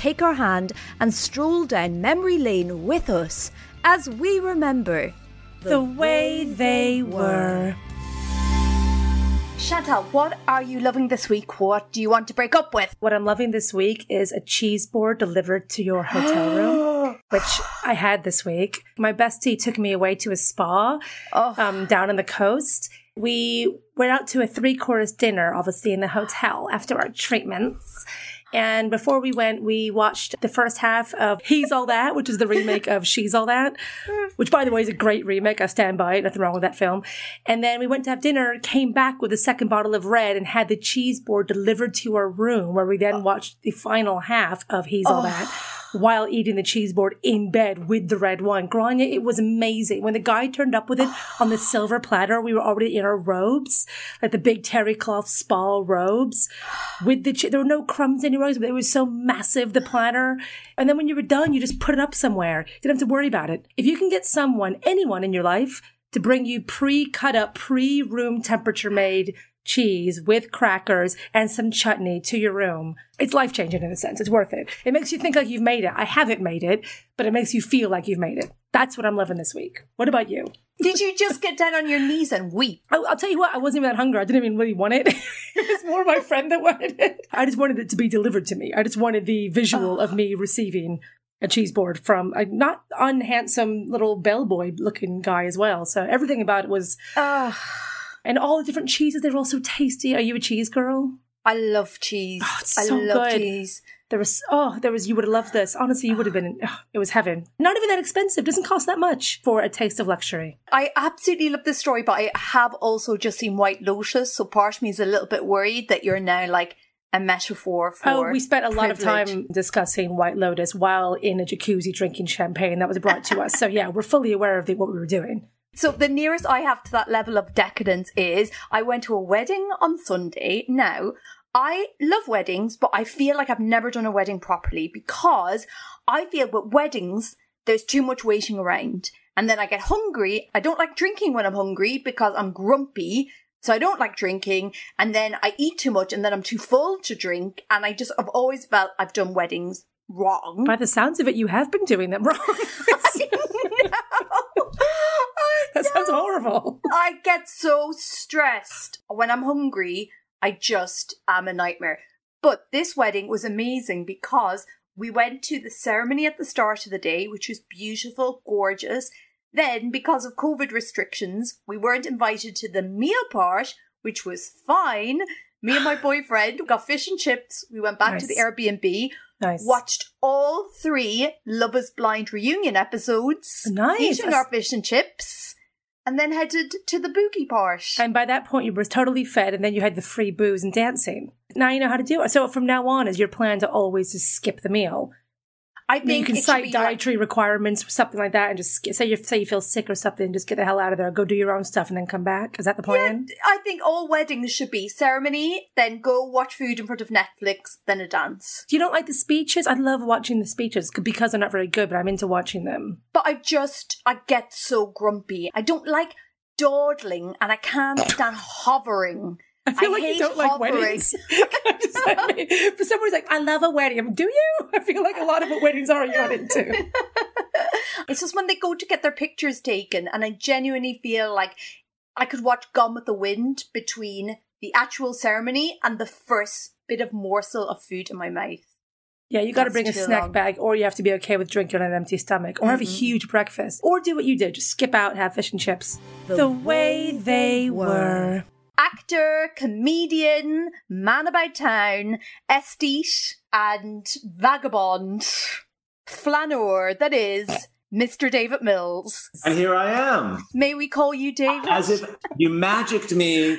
take our hand and stroll down memory lane with us as we remember The way they were. Chantal, what are you loving this week? What do you want to break up with? What I'm loving this week is a cheese board delivered to your hotel room, which I had this week. My bestie took me away to a spa Oh. um, down on the coast. We went out to a three course dinner, obviously, in the hotel after our treatments. And before we went, we watched the first half of He's All That, which is the remake of She's All That, which, by the way, is a great remake. I stand by it. Nothing wrong with that film. And then we went to have dinner, came back with a second bottle of red, and had the cheese board delivered to our room, where we then watched the final half of He's All That while eating the cheese board in bed with the red wine. Gráinne, it was amazing. When the guy turned up with it on the silver platter, we were already in our robes, like the big terry cloth spa robes with the, che- there were no crumbs anywhere, but it was so massive, the platter. And then when you were done, you just put it up somewhere. You didn't have to worry about it. If you can get someone, anyone in your life, to bring you pre-cut up, pre-room temperature made cheese with crackers and some chutney to your room. It's life changing in a sense. It's worth it. It makes you think like you've made it. I haven't made it, but it makes you feel like you've made it. That's what I'm loving this week. What about you? Did you just get down on your knees and weep? I'll, I'll tell you what, I wasn't even that hungry. I didn't even really want it. it was more my friend that wanted it. I just wanted it to be delivered to me. I just wanted the visual of me receiving a cheese board from a not unhandsome little bellboy looking guy as well. So everything about it was, Ah, and all the different cheeses. They're all so tasty. Are you a cheese girl? I love cheese. Oh, it's I so love good. cheese. There was, oh, there was, you would have loved this. Honestly, you would have been, oh, it was heaven. Not even that expensive. Doesn't cost that much for a taste of luxury. I absolutely love this story, but I have also just seen White Lotus, so part of me is a little bit worried that you're now like a metaphor oh, for. Oh, we spent a lot of time discussing White Lotus while in a jacuzzi drinking champagne that was brought to us. So yeah, we're fully aware of the, what we were doing. So the nearest I have to that level of decadence is I went to a wedding on Sunday. Now, I love weddings, but I feel like I've never done a wedding properly because I feel with weddings, there's too much waiting around. and then I get hungry. I don't like drinking when I'm hungry because I'm grumpy. So I don't like drinking and then I eat too much and then I'm too full to drink. And I just, I've always felt I've done weddings wrong. By the sounds of it, you have been doing them wrong. horrible. I get so stressed when I'm hungry. I just am a nightmare. But this wedding was amazing because we went to the ceremony at the start of the day, which was beautiful, gorgeous. Then, because of COVID restrictions, we weren't invited to the meal part, which was fine. Me and my boyfriend got fish and chips. We went back to the Airbnb, Nice. watched all three Love is Blind reunion episodes, Nice. eating our fish and chips, and then headed to the boogie part. And by that point, you were totally fed, and then you had the free booze and dancing. Now you know how to do it. So from now on, is your plan to always just skip the meal? I think you can cite be like- dietary requirements, something like that, and just say you say you feel sick or something, just get the hell out of there, go do your own stuff, and then come back. Is that the plan? I think all weddings should be ceremony, then go watch food in front of Netflix, then a dance. Do you don't like the speeches? I love watching the speeches because they're not very good, but I'm into watching them. But I just, I get so grumpy. I don't like dawdling and I can't stand hovering. I feel I like you don't like weddings. Just like me. But somebody's like, I love a wedding. Do you? I feel like a lot of what weddings are you're not into. It's just when they go to get their pictures taken, and I genuinely feel like I could watch Gone with the Wind between the actual ceremony and the first bit of morsel of food in my mouth. Yeah, you got to bring a snack long. bag, or you have to be okay with drinking on an empty stomach, or have a mm-hmm. huge breakfast, or do what you did, just skip out and have fish and chips. The, way they were. Actor, comedian, man about town, aesthete, and vagabond, flaneur, that is, Mr. David Mills. And here I am, May we call you David? as if you magicked me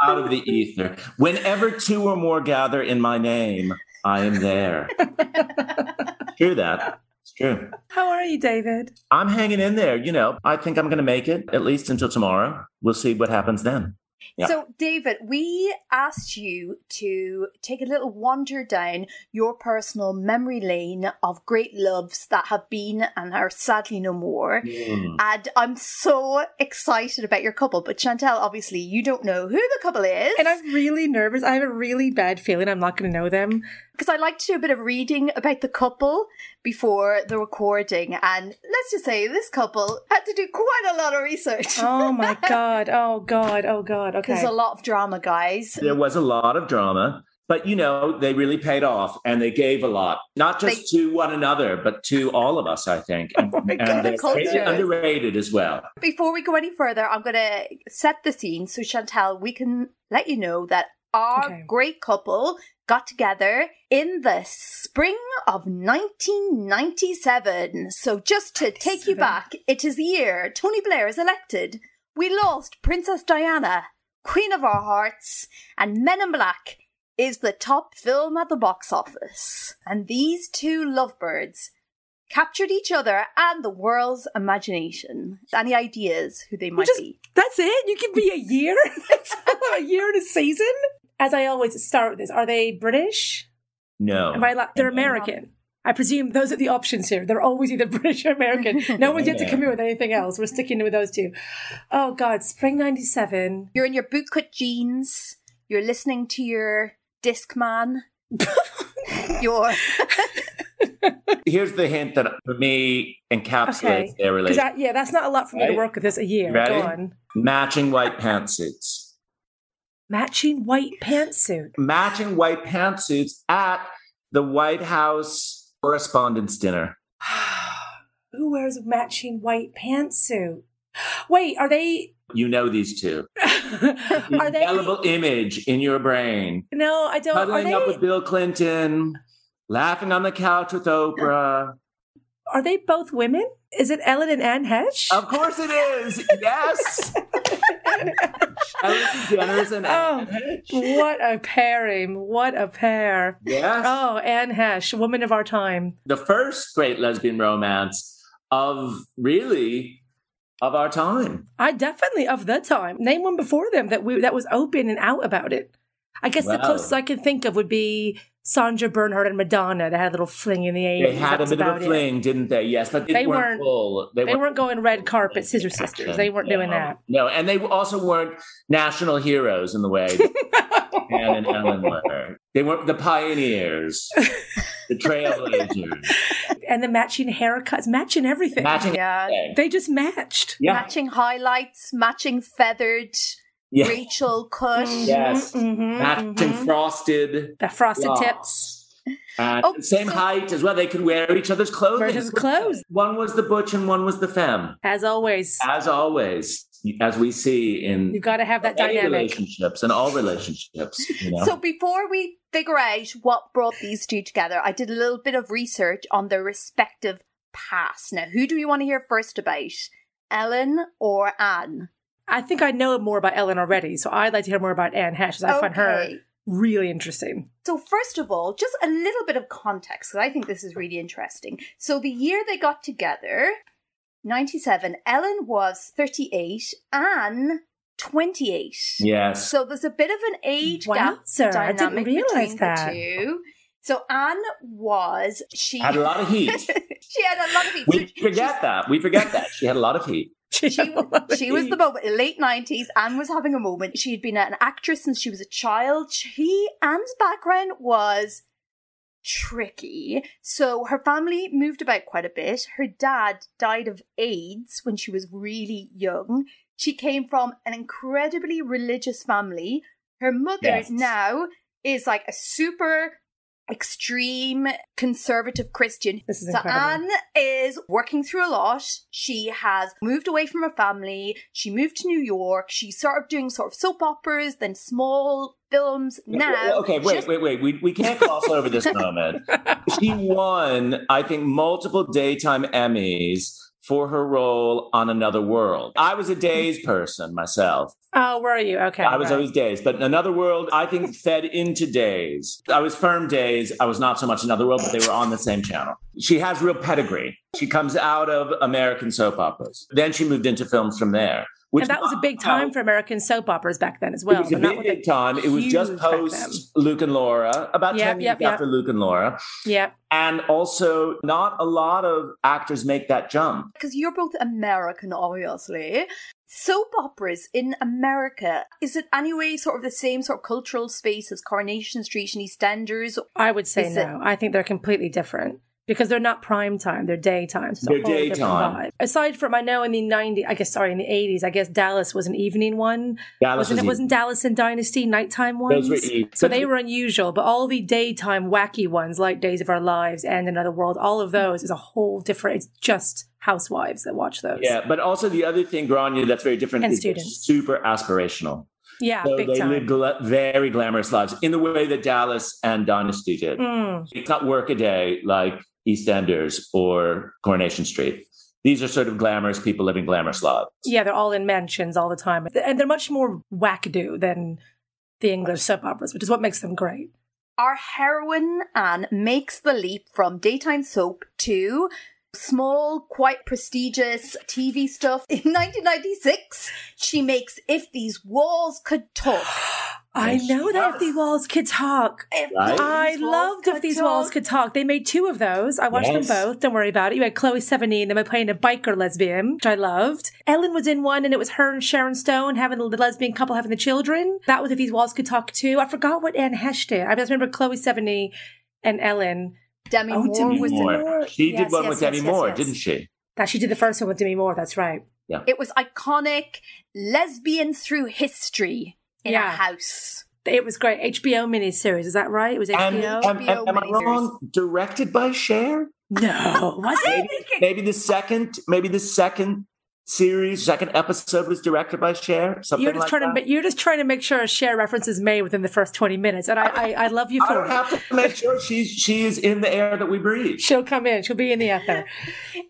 out of the ether. Whenever two or more gather in my name, I am there. true that. It's true. How are you, David? I'm hanging in there. You know, I think I'm going to make it at least until tomorrow. We'll see what happens then. Yeah. So, David, we asked you to take a little wander down your personal memory lane of great loves that have been and are sadly no more. Mm. And I'm so excited about your couple. But Chantal, obviously, you don't know who the couple is. And I'm really nervous. I have a really bad feeling I'm not going to know them. because I like to do a bit of reading about the couple before the recording. And let's just say this couple had to do quite a lot of research. Oh my god. Oh god. Oh god. Okay. There's a lot of drama, guys. There was a lot of drama, but you know, they really paid off and they gave a lot, not just to one another, but to all of us, I think. And, Oh my God, and the they're culture. underrated as well. Before we go any further, I'm going to set the scene so Chantal, we can let you know that our Okay. great couple got together in the spring of 1997. So just to take you back, it is the year Tony Blair is elected. We lost Princess Diana, Queen of our hearts, and Men in Black is the top film at the box office. And these two lovebirds captured each other and the world's imagination. Any ideas who they might just- be? That's it? You can be a year? A year and a season? As I always start with this, are they British? No. Am I la- they're American. I presume those are the options here. They're always either British or American. No one's yet to come here with anything else. We're sticking with those two. Oh God, spring '97. You're in your bootcut jeans. You're listening to your Discman. your Here's the hint that for me encapsulates Okay. their Because relationship. yeah, that's not a lot for me to work with this a year. Ready? Go on. Matching white pantsuits. Matching white pantsuit. Matching white pantsuits at the White House Correspondents' Dinner. Who wears a matching white pantsuit? Wait, are they? You know these two. Are they? indelible image in your brain. No, I don't. Are Cuddling they? up with Bill Clinton, laughing on the couch with Oprah. Are they both women? Is it Ellen and Anne Heche? Of course it is. Yes. Ellen DeGeneres and Oh. What a pairing! What a pair! Yes. Oh, Anne Heche, woman of our time. The first great lesbian romance of really of our time. I definitely of the time. Name one before them that we that was open and out about it. I guess the closest I can think of would be Sandra Bernhard and Madonna. They had a little fling in the 80s. They had a That's bit of about a it. fling, didn't they? Yes, but they, They weren't, weren't- full. They weren't going red carpet scissor sisters. They weren't doing that. No, and they also weren't national heroes in the way that Anne and Ellen were. They weren't the pioneers, the trailblazers. And the matching haircuts, matching everything. Matching. Yeah. everything. They just matched. Yeah. Matching highlights, matching feathered yeah. Rachel Cush. Mhm, Yes. mhm, Matching mhm. frosted. The frosted locks. tips. And Oh, same so- height as well. They could wear each other's clothing. Wear each other's clothes. One was the butch and one was the femme. As always, As always, as we see in you've got to have that dynamic. relationships and all relationships. You know? So before we figure out what brought these two together, I did a little bit of research on their respective past. Now, who do we want to hear first about? Ellen or Anne? I think I know more about Ellen already, so I'd like to hear more about Anne Heche. 'cause I find her really interesting. So first of all, just a little bit of context, because I think this is really interesting. So the year they got together, 97, Ellen was 38, Anne 28. yes. So there's a bit of an age Wow, gap sir, I didn't dynamic realize between that. the two. So Anne was she had a lot of heat. she had a lot of heat. We So forget that. We forget that. She had a lot of heat. she, she was the moment late nineties. Anne was having a moment. She had been an actress since she was a child. She Anne's background was tricky. So her family moved about quite a bit. Her dad died of AIDS when she was really young. She came from an incredibly religious family. Her mother Yes. now is like a super extreme conservative Christian. This is so incredible. Anne is working through a lot. She has moved away from her family. She moved to New York. She's sort of doing sort of soap operas, then small films. Now, okay, wait, just- wait, wait. We, we can't gloss over this moment. She won, I think, multiple daytime Emmys for her role on Another World. I was a Days person myself. Oh, were you? Okay. I was right. always Days, but Another World, I think, fed into Days. I was firm Days. I was not so much Another World, but they were on the same channel. She has real pedigree. She comes out of American soap operas. Then she moved into films from there. Which and that was a big time for American soap operas back then as well. it was a big, with the- big time. It was just huge back then. post Luke and Laura, about Yep, 10 yep, years yep. after Luke and Laura. Yeah. And also, not a lot of actors make that jump. because you're both American, obviously. Soap operas in America, is it anyway sort of the same sort of cultural space as Coronation Street and EastEnders? I would say Is it- no. I think they're completely different because they're not prime time; they're daytime. So They're daytime. Aside from, I know in the '90s, I guess sorry, in the '80s, I guess Dallas was an evening one. Dallas wasn't was it? Wasn't Dallas and Dynasty nighttime ones? Those were so they were unusual, but all the daytime wacky ones like Days of Our Lives and Another World, all of those is a whole different. It's just housewives that watch those. Yeah, but also the other thing, Gráinne, that's very different And is students. super aspirational. yeah, so they time. live gla- very glamorous lives in the way that Dallas and Dynasty did. Mm. It's not work a day like EastEnders or Coronation Street. These are sort of glamorous people living glamorous lives. Yeah, they're all in mansions all the time, and they're much more wackadoo than the English soap operas, which is what makes them great. Our heroine Anne makes the leap from daytime soap to small, quite prestigious TV stuff. In 1996, she makes If These Walls Could Talk. I know that if yes. these walls could talk. If Right? I loved if Could these walls could talk. They made two of those. I watched Yes. them both. Don't worry about it. You had Chloe Sevigny and them playing a biker lesbian, which I loved. Ellen was in one, and it was her and Sharon Stone having the lesbian couple having the children. That was if these walls could talk too. I forgot what Anne Heche did. I just remember Chloe Sevigny and Ellen. Demi Oh, Moore Demi was in Moore. Moore. She Yes, did one yes, with yes, Demi yes, Moore, yes. didn't she? That she did the first one with Demi Moore. That's right. Yeah. It was iconic lesbian through history in Yeah. a house. It was great. HBO miniseries. Is that right? It was um, And, HBO. and- um, and- am I wrong? Directed by Cher? no, was it? Maybe, maybe the second, maybe the second series, second episode was directed by Cher. Something You're just like trying that. to. You're just trying to make sure a Cher reference is made within the first twenty minutes, and I, I, I love you I for don't it. have to make sure she's she is in the air that we breathe. She'll come in. She'll be in the ether.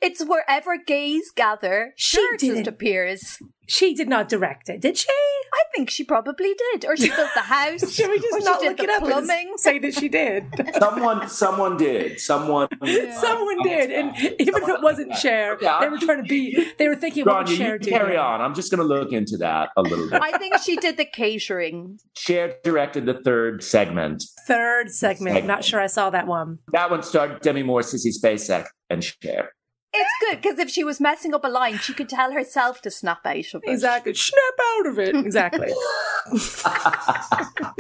It's wherever gays gather, She just appears. She did not direct it, did she? I think she probably did. Or she built the house. Should we just not look it up plumbing. and say that she did? Someone, someone did. Someone. Someone did, and even if it wasn't Cher, Yeah, they were trying to be. They were thinking, what would Gráinne, Cher you do? carry on. I'm just going to look into that a little bit. I think she did the catering. Cher directed the third segment. Third segment. I'm not sure I saw that one. That one starred Demi Moore, Sissy Spacek, and Cher. It's good because if she was messing up a line, she could tell herself to snap out of it. Exactly. Snap out of it. Exactly.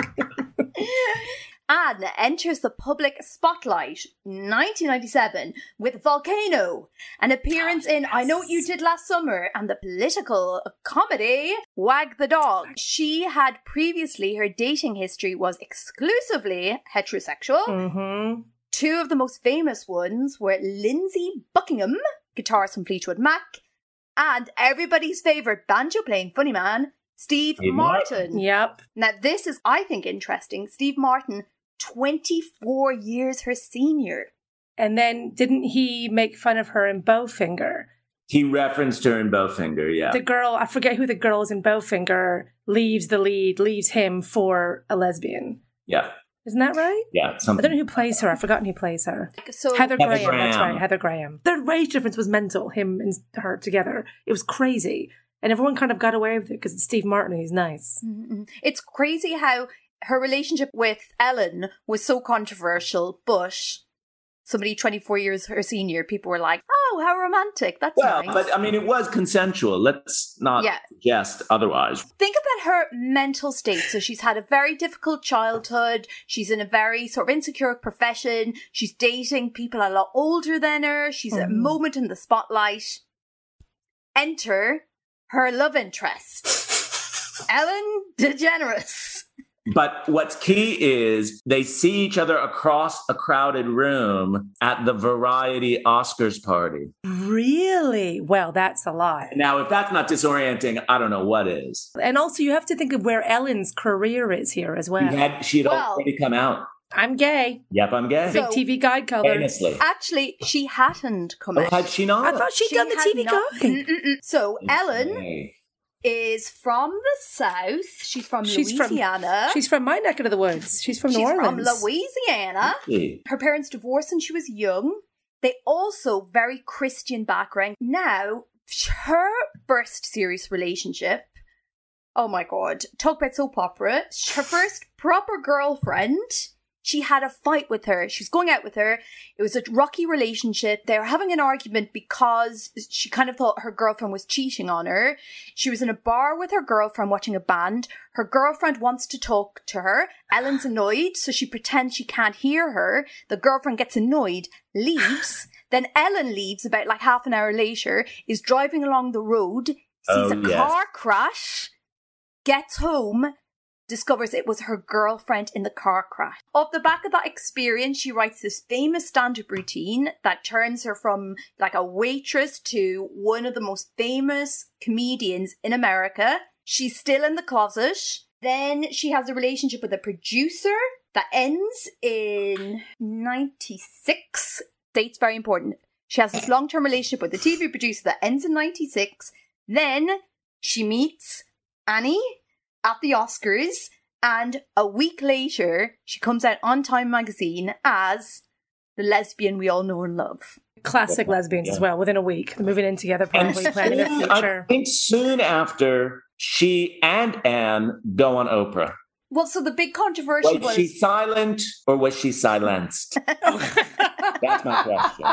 Anne enters the public spotlight 1997 with Volcano, an appearance in I Know What You Did Last Summer and the political comedy Wag the Dog. She had previously, her dating history was exclusively heterosexual. hmm Two of the most famous ones were Lindsey Buckingham, guitarist from Fleetwood Mac, and everybody's favourite banjo playing funny man, Steve Steve Martin. Yep. Now, this is, I think, interesting. Steve Martin, 24 years her senior. And then didn't he make fun of her in Bowfinger? He referenced her in Bowfinger, yeah. The girl, I forget who the girl is in Bowfinger, leaves the lead, leaves him for a lesbian. yeah, Isn't that right? yeah. I don't know who plays her. I've forgotten who plays her. So, Heather, Heather Graham, That's Graham. right. Heather Graham. Their age difference was mental. Him and her together. It was crazy, and everyone kind of got away with it because it's Steve Martin. and He's nice. Mhm. it's crazy how her relationship with Ellen was so controversial, but somebody 24 years her senior, people were like, oh, how romantic. That's Well, nice. but I mean, it was consensual. Let's not Yeah. suggest otherwise. think about her mental state. So she's had a very difficult childhood. She's in a very sort of insecure profession. She's dating people a lot older than her. She's at a Mhm. moment in the spotlight. Enter her love interest, Ellen DeGeneres. But what's key is they see each other across a crowded room at the Variety Oscars party. Really? Well, that's a lot. Now, if that's not disorienting, I don't know what is. And also, you have to think of where Ellen's career is here as well. She had she had Well- already come out. I'm gay. Yep, I'm gay. Big So- TV guide color. Famously. Actually, she hadn't come Oh, out. had she not? I thought she'd She done the TV not- guide. Mm-mm-mm. So Ellen Okay. Is from the south. She's from She's from- Louisiana. She's from my neck of the woods. She's from She's New Orleans. from Louisiana. Hey. Her parents divorced when she was young. They also very Christian background. Now, her first serious relationship. Oh my god! Talk about soap opera. Her first proper girlfriend. She had a fight with her. She was going out with her. It was a rocky relationship. They were having an argument because she kind of thought her girlfriend was cheating on her. She was in a bar with her girlfriend watching a band. Her girlfriend wants to talk to her. Ellen's annoyed, so she pretends she can't hear her. The girlfriend gets annoyed, leaves. then Ellen leaves about like half an hour later, is driving along the road, sees Oh, a yes. car crash, gets home, discovers it was her girlfriend in the car crash. Off the back of that experience, she writes this famous stand up routine that turns her from like a waitress to one of the most famous comedians in America. She's still in the closet. Then she has a relationship with a producer that ends in 96. Date's very important. She has this long term relationship with a TV producer that ends in 96. Then she meets Annie at the Oscars, and a week later, she comes out on Time magazine as the lesbian we all know and love. Classic lesbians as well. Within a week, moving in together, And probably planning their future. I think soon after, she and Anne go on Oprah. Well, so the big controversy Was was she silent or was she silenced? That's my question.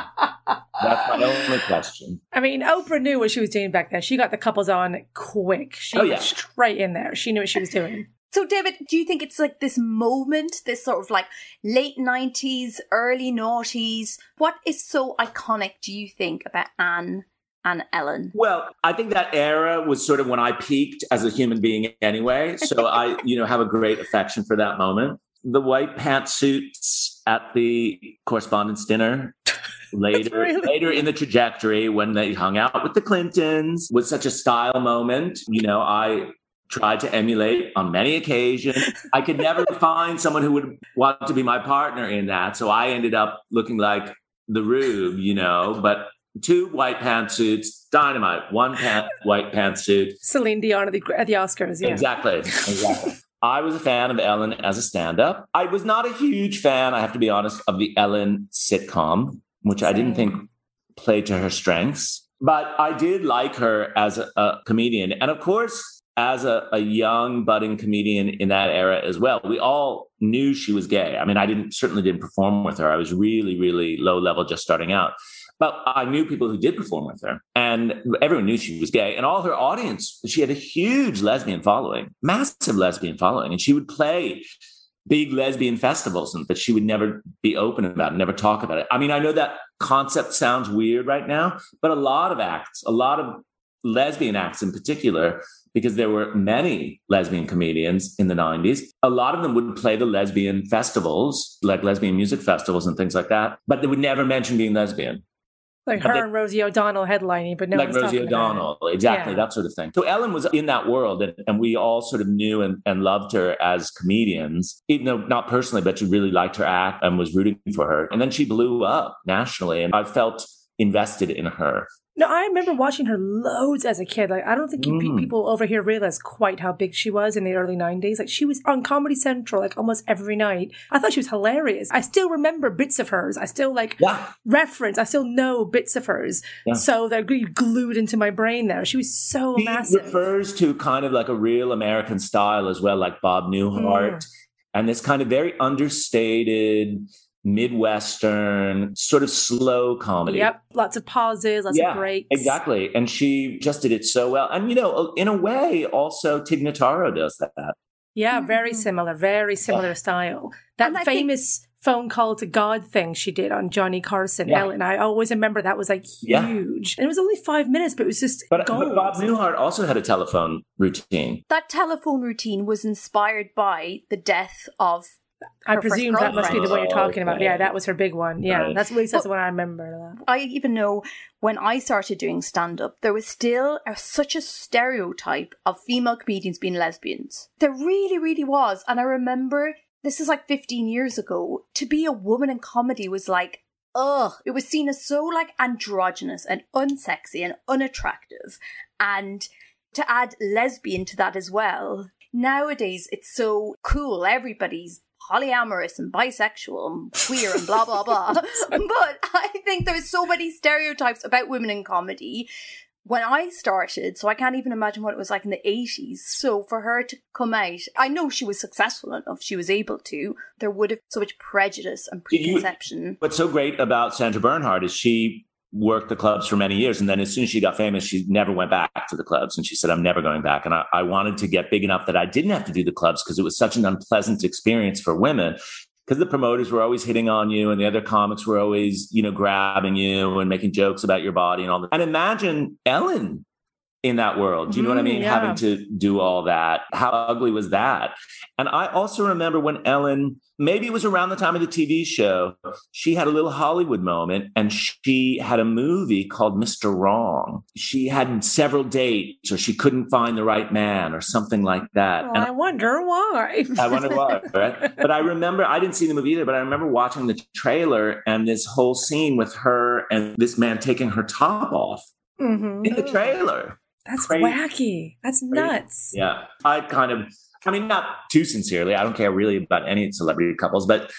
That's my only question. I mean, Oprah knew what she was doing back then. She got the couples on quick. She Oh, was yeah. straight in there. She knew what she was doing. So, David, do you think it's like this moment, this sort of like late 90s, early noughties? What is so iconic, do you think, about Anne and Ellen? Well, I think that era was sort of when I peaked as a human being anyway. So I, you know, have a great affection for that moment. The white pantsuits at the correspondence dinner later Really? later in the trajectory when they hung out with the Clintons was such a style moment. You know, I tried to emulate on many occasions. I could never find someone who would want to be my partner in that. So I ended up looking like the Rube, you know, but two white pantsuits, dynamite, one pant, white pantsuit. Celine Dion at the, at the Oscars. Yeah. Exactly. Exactly. I was a fan of Ellen as a stand up. I was not a huge fan, I have to be honest, of the Ellen sitcom, which I didn't think played to her strengths. But I did like her as a, a comedian. And of course, as a, a, young budding comedian in that era as well, we all knew she was gay. I mean, I didn't certainly didn't perform with her. I was really, really low level just starting out. But I knew people who did perform with her, and everyone knew she was gay. And all her audience, she had a huge lesbian following, massive lesbian following. And she would play big lesbian festivals, and but she would never be open about it, never talk about it. I mean, I know that concept sounds weird right now, but a lot of acts, a lot of lesbian acts in particular, because there were many lesbian comedians in the 90s. A lot of them would play the lesbian festivals, like lesbian music festivals and things like that, but they would never mention being lesbian. Like her they, and Rosie O'Donnell headlining, but no like Rosie O'Donnell, exactly yeah. that sort of thing. So Ellen was in that world, and, and we all sort of knew and, and loved her as comedians, even though not personally, but you really liked her act and was rooting for her. And then she blew up nationally, and I felt invested in her no, I remember watching her loads as a kid. Like, I don't think mm. people over here realize quite how big she was in the early 90s. Like, she was on Comedy Central, like, almost every night. I thought she was hilarious. I still remember bits of hers. I still, like, yeah. reference. I still know bits of hers. Yeah. So they're glued into my brain there. She was so she massive. refers to kind of like a real American style as well, like Bob Newhart. Mm. And this kind of very understated, Midwestern, sort of slow comedy. Yep. Lots of pauses, lots yeah, of breaks. Exactly. And she just did it so well. And, you know, in a way, also Tig Notaro does that. Yeah, very mm-hmm. similar, very similar yeah. style. That famous think- phone call to God thing she did on Johnny Carson, yeah. Ellen. I always remember that was like huge. Yeah. And it was only five minutes, but it was just. But, but Bob Newhart also had a telephone routine. That telephone routine was inspired by the death of I presume that must be the one you're talking about. Oh, yeah, that was her big one. Yeah, right. that's at least that's the one I remember. I even know when I started doing stand up, there was still a, such a stereotype of female comedians being lesbians. There really, really was. And I remember this is like 15 years ago. To be a woman in comedy was like, ugh, it was seen as so like androgynous and unsexy and unattractive. And to add lesbian to that as well, nowadays it's so cool. Everybody's polyamorous and bisexual and queer and blah blah blah. but I think there's so many stereotypes about women in comedy when I started, so I can't even imagine what it was like in the 80s. So for her to come out, I know she was successful enough, she was able to. There would have so much prejudice and preconception. You, what's so great about Sandra Bernhard is she worked the clubs for many years. And then as soon as she got famous, she never went back to the clubs. And she said, I'm never going back. And I, I wanted to get big enough that I didn't have to do the clubs because it was such an unpleasant experience for women. Because the promoters were always hitting on you and the other comics were always, you know, grabbing you and making jokes about your body and all that. And imagine Ellen in that world. Do you know what I mm-hmm, mean? Yeah. Having to do all that. How ugly was that? And I also remember when Ellen, maybe it was around the time of the TV show, she had a little Hollywood moment and she had a movie called Mr. Wrong. She had several dates or she couldn't find the right man or something like that. Oh, and I wonder why. I wonder why, right? But I remember, I didn't see the movie either, but I remember watching the trailer and this whole scene with her and this man taking her top off. Mm-hmm. In the trailer. That's Crazy. wacky. That's Crazy. nuts. Yeah. I kind of, I mean, not too sincerely. I don't care really about any celebrity couples, but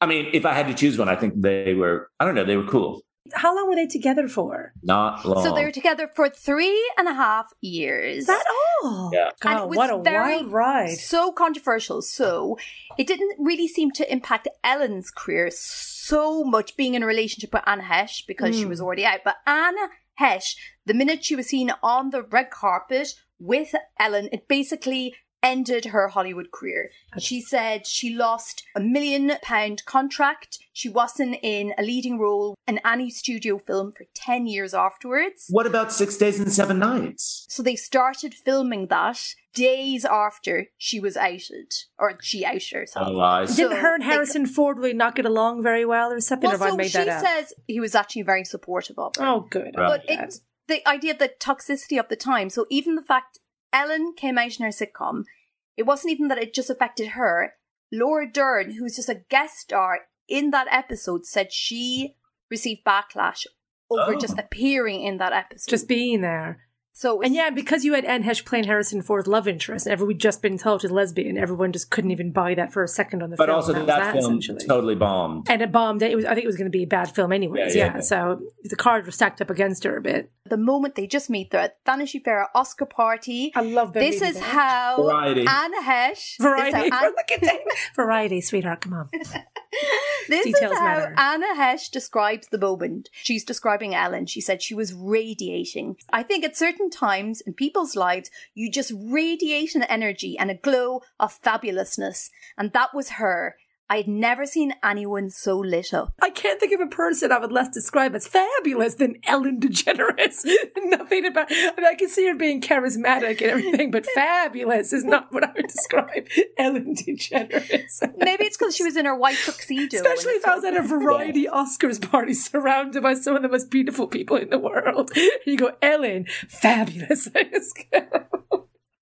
I mean, if I had to choose one, I think they were, I don't know, they were cool. How long were they together for? Not long. So they were together for three and a half years. Is that all? Yeah. God, and what a wild ride. So controversial. So it didn't really seem to impact Ellen's career so much being in a relationship with Anna Heche because mm. she was already out. But Anna Heche, the minute she was seen on the red carpet with Ellen, it basically ended her Hollywood career. She said she lost a million pound contract. She wasn't in a leading role in any studio film for 10 years afterwards. What about Six Days and Seven Nights? So they started filming that days after she was outed, or she outed herself. Oh, so Didn't her and Harrison they, Ford really not get along very well or something? Well, or so made she that says he was actually very supportive of her. Oh, good. Right. But it, the idea of the toxicity of the time. So even the fact Ellen came out in her sitcom, it wasn't even that it just affected her. Laura Dern, who's just a guest star in that episode, said she received backlash over Oh. just appearing in that episode. Just being there. So And yeah, because you had Anne Heche playing Harrison Ford's love interest, and everyone just been told she's lesbian, everyone just couldn't even buy that for a second on the But film. But also and that, was film totally bombed. and it bombed. It was, I think it was going to be a bad film, anyways. Yeah, Yeah, yeah, yeah. So the cards were stacked up against her a bit. the moment they just meet, they're at Vanishing Fair Oscar party. I love that. This is how Variety. Anna Heche. variety. Is how, Anne- Look at that variety, sweetheart. Come on. this Details is how matter. Anna Heche describes the moment. She's describing Ellen. She said she was radiating. I think at certain times in people's lives, you just radiate an energy and a glow of fabulousness. And that was her. I had never seen anyone so lit up. I can't think of a person I would less describe as fabulous than Ellen DeGeneres. Nothing about. I mean, I can see her being charismatic and everything, but fabulous is not what I would describe Ellen DeGeneres. Maybe it's because she was in her white tuxedo. Especially if I was at a variety Oscars party surrounded by some of the most beautiful people in the world. You go, Ellen, fabulous.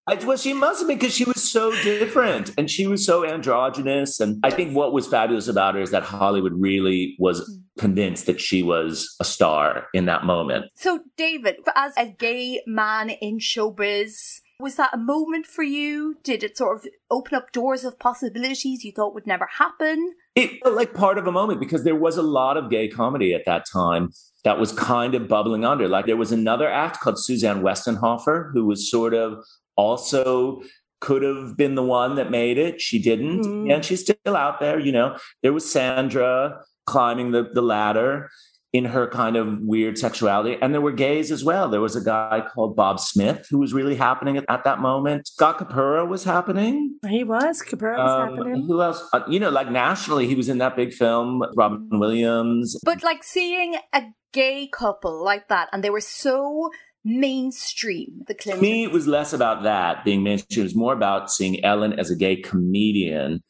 I just go, I, well, she must have been because she was so different and she was so androgynous. And I think what was fabulous about her is that Hollywood really was mm. convinced that she was a star in that moment. So, David, as a gay man in showbiz, was that a moment for you? Did it sort of open up doors of possibilities you thought would never happen? It felt like part of a moment because there was a lot of gay comedy at that time that was kind of bubbling under. Like there was another act called Suzanne Westenhoefer, who was sort of also could have been the one that made it. She didn't. Mm. And she's still out there, you know. There was Sandra climbing the, the ladder in her kind of weird sexuality. And there were gays as well. There was a guy called Bob Smith who was really happening at, at that moment. Scott Capurro was happening. he was. Capurro was Um, happening. who else? Uh, you know, like nationally, he was in that big film, Robin Williams. But like seeing a gay couple like that, and they were so mainstream, the To me, it was less about that being mainstream. It was more about seeing Ellen as a gay comedian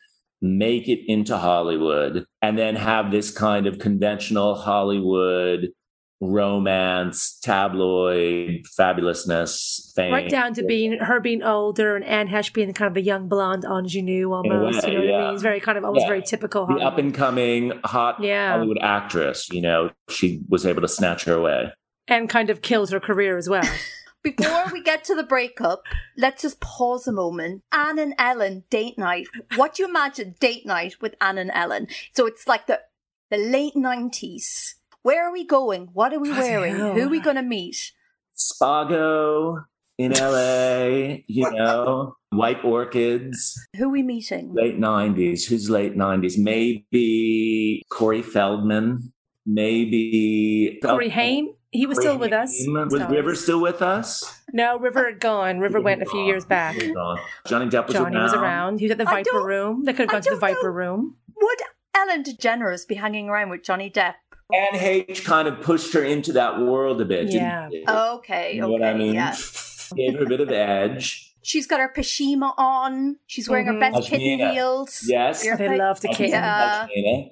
make it into Hollywood and then have this kind of conventional Hollywood romance, tabloid fabulousness thing. Right down to being her being older and Anne Heche being kind of a young blonde ingenue almost. way, you know what I mean? It's very kind of almost Yeah. very typical the up and coming hot Yeah. Hollywood actress, you know, she was able to snatch her away. And kind of kills her career as well. Before we get to the breakup, let's just pause a moment. Anne and Ellen date night. What do you imagine date night with Anne and Ellen? So it's like the the late nineties. Where are we going? What are we Bloody wearing? hell. Who are we going to meet? Spago in LA, you know, white orchids. Who are we meeting? late 90s who's late 90s maybe corey feldman maybe Corey Haim, he was Corey still with us. Haim. was So- river still with us No, River gone. River went a few years back. He was gone. johnny depp was Johnny around. was around. He was at the I Viper Room. They could have gone to the don't know. Viper Room. Would Ellen DeGeneres be hanging around with Johnny Depp? Anne H kind of pushed her into that world a bit. didn't Yeah. Okay, You know okay, what I mean? yeah. Gave her a bit of edge. She's got her pashima on. She's wearing her Mhm. best kitten heels. Yes. Your They fa- love the kitten. Yeah.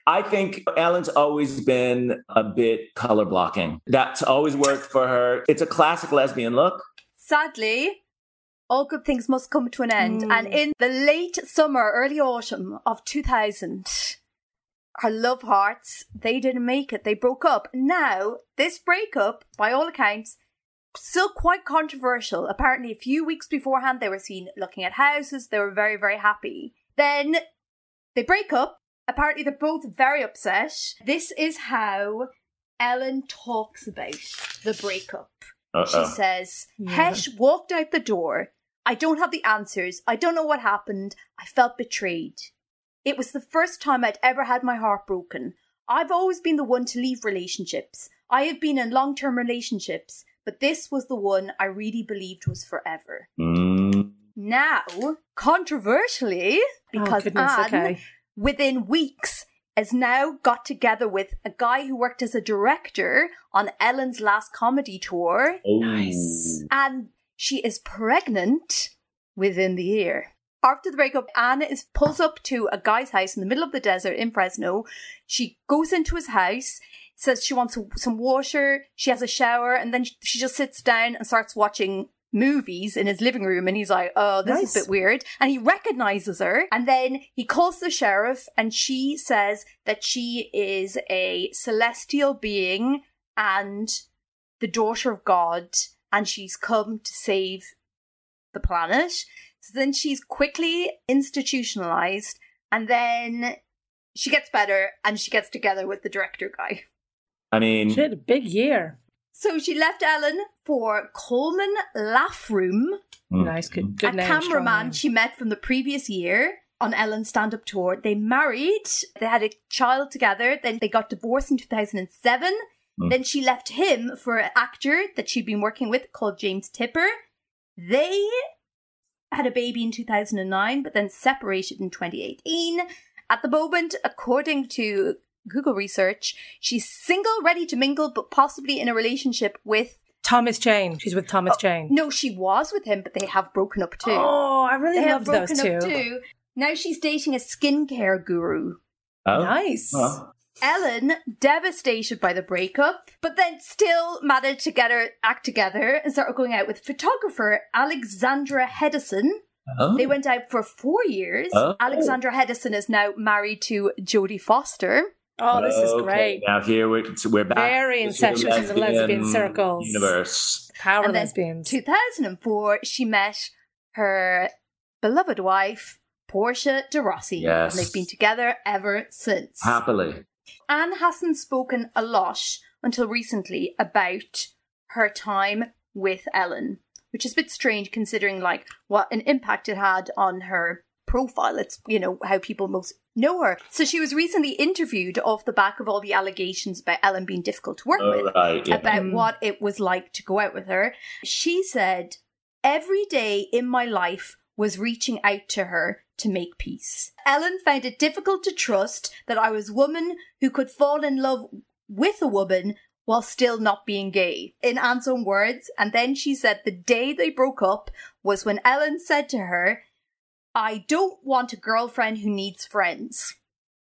I think Ellen's always been a bit color blocking. That's always worked for her. It's a classic lesbian look. Sadly, all good things must come to an end. Mm. And in the late summer, early autumn of 2000, her love hearts, they didn't make it. They broke up. Now, this breakup, by all accounts, still quite controversial. Apparently, a few weeks beforehand, they were seen looking at houses. They were very, very happy. Then they break up. Apparently, they're both very upset. This is how Ellen talks about the breakup. She Uh-oh. says, Yeah. Heche walked out the door. I don't have the answers. I don't know what happened. I felt betrayed. It was the first time I'd ever had my heart broken. I've always been the one to leave relationships. I have been in long term relationships, but this was the one I really believed was forever. Mm. Now, controversially, because oh, goodness, Anne, okay. within weeks, has now got together with a guy who worked as a director on Ellen's last comedy tour, Oh. Nice. and she is pregnant within the year. After the breakup, Anne is pulls up to a guy's house in the middle of the desert in Fresno. She goes into his house, says she wants some water. She has a shower, and then she just sits down and starts watching movies in his living room. And he's like, "Oh, this is a bit weird." And he recognizes her, and then he calls the sheriff, and she says that she is a celestial being and the daughter of God, and she's come to save the planet. So then she's quickly institutionalized, and then she gets better and she gets together with the director guy. I mean, She had a big year. So she left Ellen for Coleman Laffoon, mm, Nice, good, good a name. strong cameraman name. she met from the previous year on Ellen's stand up tour. They married, they had a child together, then they got divorced in 2007. Mm. Then she left him for an actor that she'd been working with called James Tupper. They had a baby in 2009, but then separated in 2018. At the moment, according to Google research, she's single, ready to mingle, but possibly in a relationship with. Thomas Jane. She's with Thomas oh, Jane. No, she was with him, but they have broken up too. Oh, I really they have love those broken two. too. Now she's dating a skincare guru. oh, Nice. well, Ellen, devastated by the breakup, but then still managed to get her act together and started going out with photographer Alexandra Hedison. oh. They went out for four years. Oh. Alexandra Hedison is now married to Jodie Foster. Oh, this is Okay, great. Now here we're we're back. Very to sort of incestuous in the lesbian circles. universe. Power And then lesbians. 2004, she met her beloved wife, Portia de Rossi. Yes. And they've been together ever since. Happily, Anne hasn't spoken a lot until recently about her time with Ellen, which is a bit strange considering like what an impact it had on her profile. It's you know how people most know her. So she was recently interviewed off the back of all the allegations about Ellen being difficult to work all with right. Yeah. about Mm. what it was like to go out with her. She said, Every day in my life was reaching out to her to make peace. Ellen found it difficult to trust that I was a woman who could fall in love with a woman while still not being gay. In Anne's own words, and then she said the day they broke up was when Ellen said to her, I don't want a girlfriend who needs friends.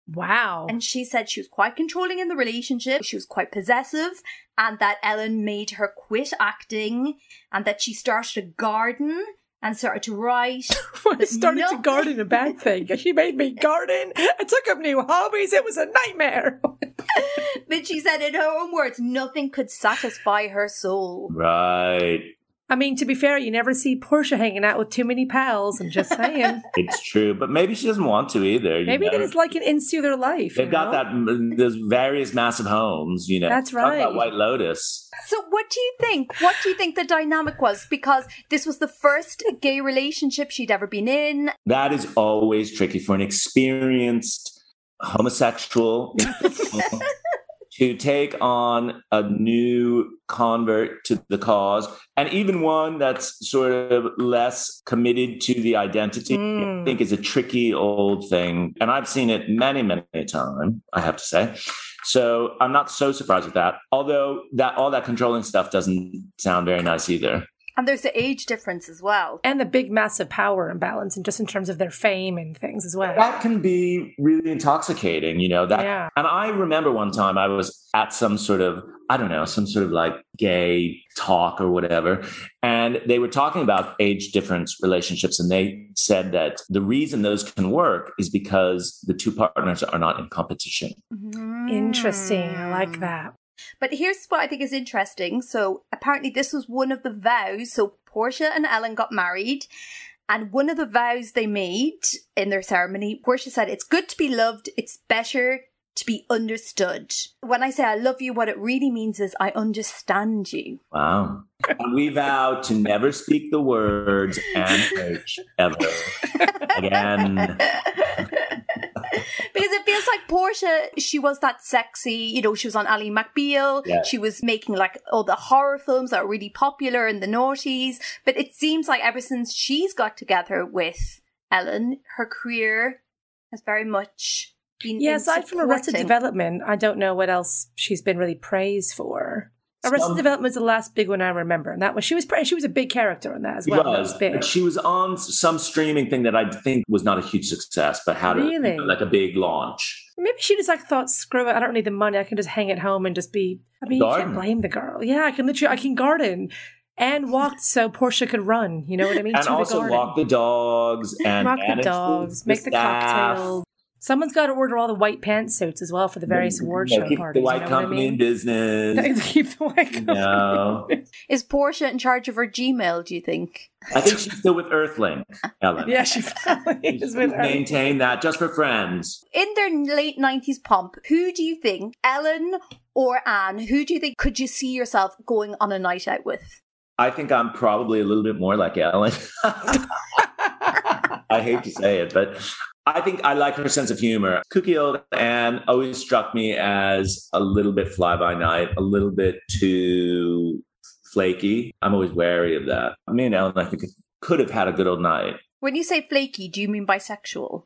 wow. And she said she was quite controlling in the relationship, she was quite possessive, and that Ellen made her quit acting, and that she started a garden and started to write. I started no- to garden a bad thing. She made me garden. I took up new hobbies. It was a nightmare. but she said, in her own words, nothing could satisfy her soul. Right. I mean, to be fair, you never see Portia hanging out with too many pals. I'm just saying. It's true, but maybe she doesn't want to either. you Maybe know? that is like an insular life. They've you got know? that. Mm, those various massive homes. You know, That's Talk about right. White Lotus. So, what do you think? What do you think the dynamic was? Because this was the first gay relationship she'd ever been in. That is always tricky for an experienced homosexual to take on a new convert to the cause, and even one that's sort of less committed to the identity. Mm. I think is a tricky old thing, and I've seen it many, many a time. I have to say. So I'm not so surprised with that. Although that all that controlling stuff doesn't sound very nice either. And there's the age difference as well. And the big, massive power imbalance, and just in terms of their fame and things as well. that can be really intoxicating you know that Yeah. and i remember one time i was at some sort of i don't know some sort of like gay talk or whatever and they were talking about age difference relationships and they said that the reason those can work is because the two partners are not in competition Interesting. I Mm. like that. But here's what I think is interesting. So apparently this was one of the vows. So Portia and Ellen got married. And one of the vows they made in their ceremony, Portia said, It's good to be loved. It's better to be understood. When I say I love you, what it really means is I understand you. wow and we vow to never speak the words and ever again because it feels like Portia, she was that sexy, you know, she was on Ally McBeal. Yeah. She was making like all the horror films that were really popular in the noughties. But it seems like ever since she's got together with Ellen, her career has very much been. Yeah, in aside from Arrested supporting- Development, I don't know what else she's been really praised for. Arrested Some- Development was the last big one I remember, and that was she was she was a big character in that as well. Was, was she was on some streaming thing that I think was not a huge success, but had a, Really? like a big launch. Maybe she just like thought, screw it, I don't need the money. I can just hang at home and just be. I mean, you can't blame the girl. Yeah, I can literally, I can garden and walk so Portia could run. You know what I mean? and to also the garden. walk the dogs and walk the dogs, make the cocktails. Someone's got to order all the white pantsuits as well for the various award You show keep parties. the white you know what I company in mean? business. keep the white company. No. Is Portia in charge of her Gmail, do you think? I think she's still with Earthlink, Ellen. Yeah, she probably is with her. Maintain that just for friends. In their late 90s pomp, who do you think, Ellen or Anne, who do you think could you see yourself going on a night out with? I think I'm probably a little bit more like Ellen. I hate to say it, but I think I like her sense of humor. Kooky old Anne always struck me as a little bit fly by night, a little bit too flaky. I'm always wary of that. Me and Ellen, I think, could have had a good old night. When you say flaky, do you mean bisexual?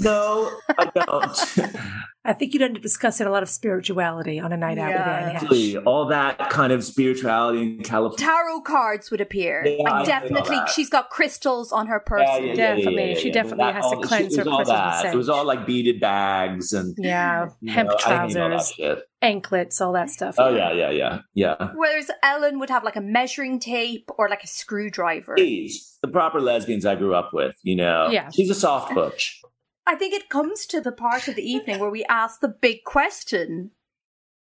No, I don't. I think you'd end up discussing a lot of spirituality on a night out with Yeah. Anne Heche. Actually, all that kind of spirituality in California. Tarot cards would appear. Yeah, I and think all definitely, she's got crystals on her person. Definitely. She definitely That has to cleanse it was her all crystals with. It was all like beaded bags and Yeah, hemp know, I hate all trousers, shit. Anklets, all that stuff. Oh yeah, yeah, yeah, yeah. Whereas Ellen would have like a measuring tape or like a screwdriver. Please, the proper lesbians I grew up with, you know. Yeah. She's a soft butch. I think it comes to the part of the evening where we ask the big question.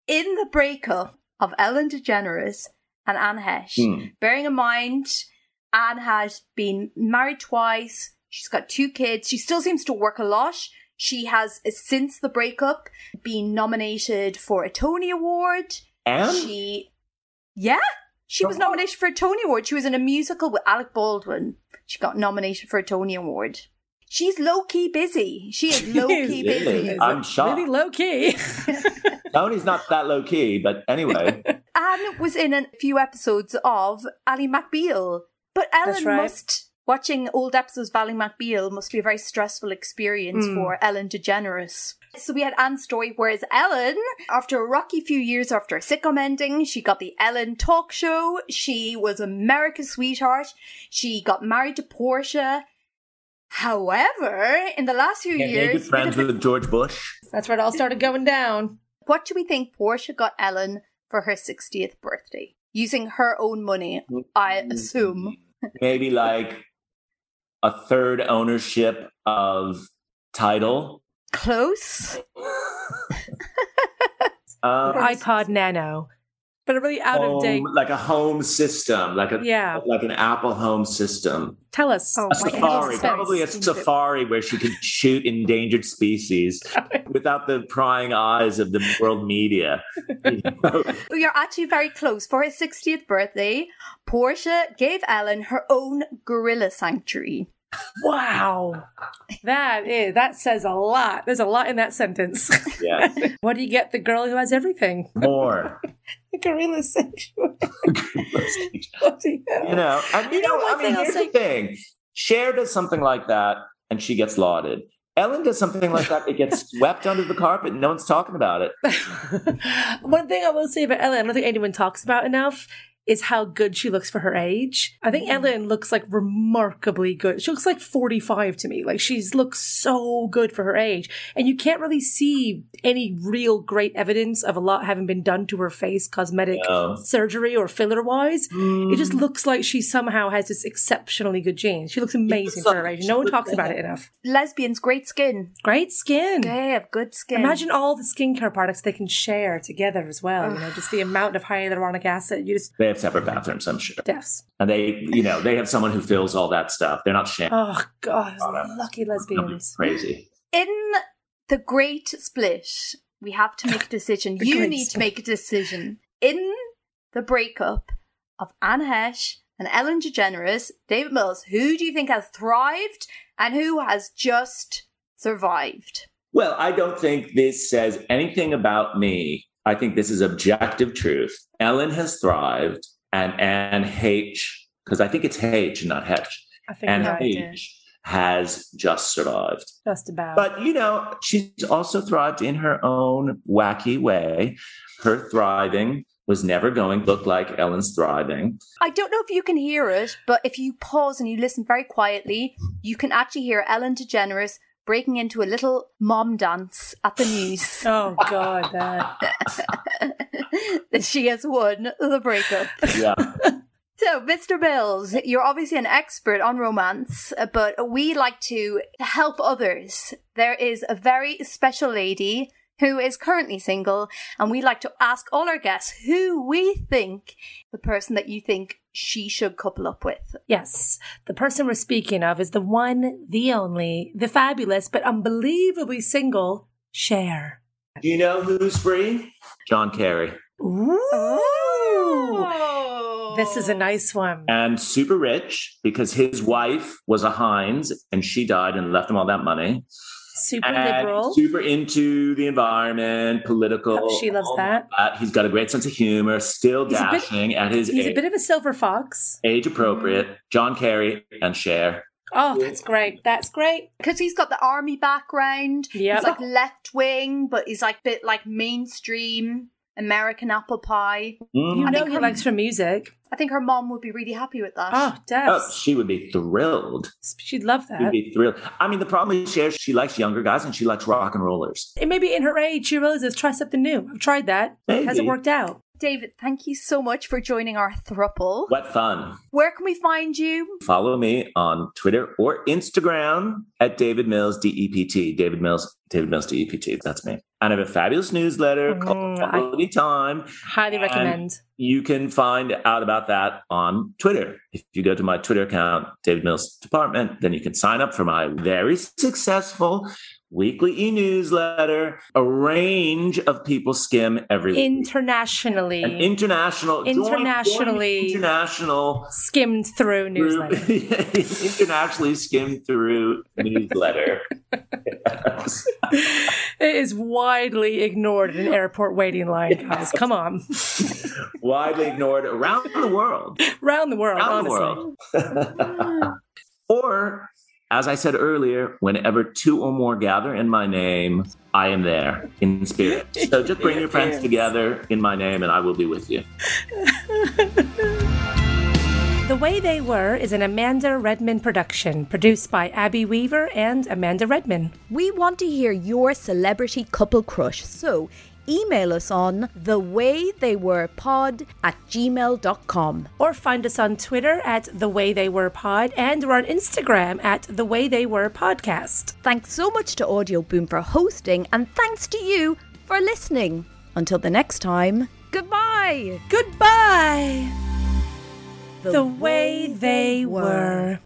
In the breakup of Ellen DeGeneres and Anne Heche, Hmm. bearing in mind Anne has been married twice, she's got two kids, she still seems to work a lot. She has, since the breakup, been nominated for a Tony Award. And She, yeah, she was nominated for a Tony Award. She was in a musical with Alec Baldwin. She got nominated for a Tony Award. She's low key busy. She is low key Really? busy. I'm shocked. Really low key. Tony's not that low key, but anyway. Anne was in a few episodes of Ally McBeal, but Ellen right. must watching old episodes of Ally McBeal must be a very stressful experience Mm. for Ellen DeGeneres. So we had Anne's story, whereas Ellen, after a rocky few years after a sitcom ending, she got the Ellen talk show. She was America's sweetheart. She got married to Portia. However, in the last few Yeah, yeah, years, good friends with George Bush. That's where it all started going down. what do we think Portia got Ellen for her 60th birthday? Using her own money, I assume. Maybe like a third ownership of title. Close. Um, iPod Nano, but a really out of date. like a home system, like a Yeah. like an Apple home system. Tell us. Oh, A my safari, probably a safari where she could shoot endangered species without the prying eyes of the world media. You know? You're actually very close. For his 60th birthday, Portia gave Ellen her own gorilla sanctuary. Wow, that is that says a lot. There's a lot in that sentence. Yes, what do you get the girl who has everything? more. The gorilla sanctuary. you Bloody know, and you You know, know, one I mean, thing I'll here's say- the thing: Cher does something like that, and she gets lauded. Ellen does something like that; it gets swept under the carpet, and no one's talking about it. One thing I will say about Ellen, I don't think anyone talks about enough, is how good she looks for her age. I think Ellen looks like remarkably good. She looks like 45 to me. Like she's looks so good for her age. And you can't really see any real great evidence of a lot having been done to her face, cosmetic No. surgery or filler wise. It just Mm. looks like she somehow has this exceptionally good genes. She looks amazing for her age. No one talks about it enough. Lesbians, great skin. Great skin. They have good skin. Imagine all the skincare products they can share together as well. You know, just the amount of hyaluronic acid. You just They have separate bathrooms, I'm sure, deaths. and they, you know, they have someone who fills all that stuff. They're not sharing. Oh god, lucky lesbians. Crazy. in the great split, we have to make a decision. You great need to make a decision. In the breakup of Anne Heche and Ellen DeGeneres, David Mills, who do you think has thrived and who has just survived? Well, I don't think this says anything about me. I think this is objective truth. Ellen has thrived, and Anne H, because I think it's H, not I think you're right. H has just survived. Just about. But, you know, she's also thrived in her own wacky way. Her thriving was never going to look like Ellen's thriving. I don't know if you can hear it, but if you pause and you listen very quietly, you can actually hear Ellen DeGeneres breaking into a little mom dance at the news oh god, that that she has won the breakup. Yeah. So, Mr. Mills, you're obviously an expert on romance, uh, but we like to help others. There is a very special lady who is currently single, and we like to ask all our guests who we think the person that you think she should couple up with. Yes, the person we're speaking of is the one, the only, the fabulous, but unbelievably single Cher. Do you know who's free? John Kerry. Ooh. This is a oh. nice one. And super rich because his wife was a Heinz and she died and left him all that money. Super liberal. super into the environment, political. Oh, she loves all that. He's got a great sense of humor, still He's a bit- dashing at his He's a bit of a silver fox. age appropriate. John Kerry and Cher. Oh, that's great. That's great. Because he's got the army background. Yeah. He's like left wing, but he's like bit like mainstream American apple pie. Mm. You I know he likes her music. I think her mom would be really happy with that. Oh, Oh, she would be thrilled. She'd love She'd that. be thrilled. I mean, the problem is Cher, she likes younger guys and she likes rock and rollers. And maybe in her age, she realizes try something new. I've tried that. Maybe. Hasn't worked out. David, thank you so much for joining our thruple. What fun. Where can we find you? Follow me on Twitter or Instagram at David Mills DEPT. David Mills, David Mills DEPT. That's me. And I have a fabulous newsletter called Mm, I- Quality Time. Highly recommend. You can find out about that on Twitter. If you go to my Twitter account, David Mills Department, then you can sign up for my very successful weekly e-newsletter. A range of people skim every week. Internationally An international, join- join Internationally- international skimmed through newsletter. internationally skimmed through newsletter. Yes. it is widely ignored in an airport waiting line, guys. Come on. Widely ignored around the world. Around the world, Around the world. or, as I said earlier, whenever two or more gather in my name, I am there in spirit. So just bring your friends together in my name and I will be with you. The Way They Were is an Amanda Redman production, produced by Abby Weaver and Amanda Redman. We want to hear your celebrity couple crush, so email us on thewaytheywerepod at gmail.com. Or find us on Twitter at The Way They Were Pod and we're on Instagram at The Way They Were Podcast. Thanks so much to Audio Boom for hosting, and thanks to you for listening. Until the next time, goodbye. Goodbye! The, way they were.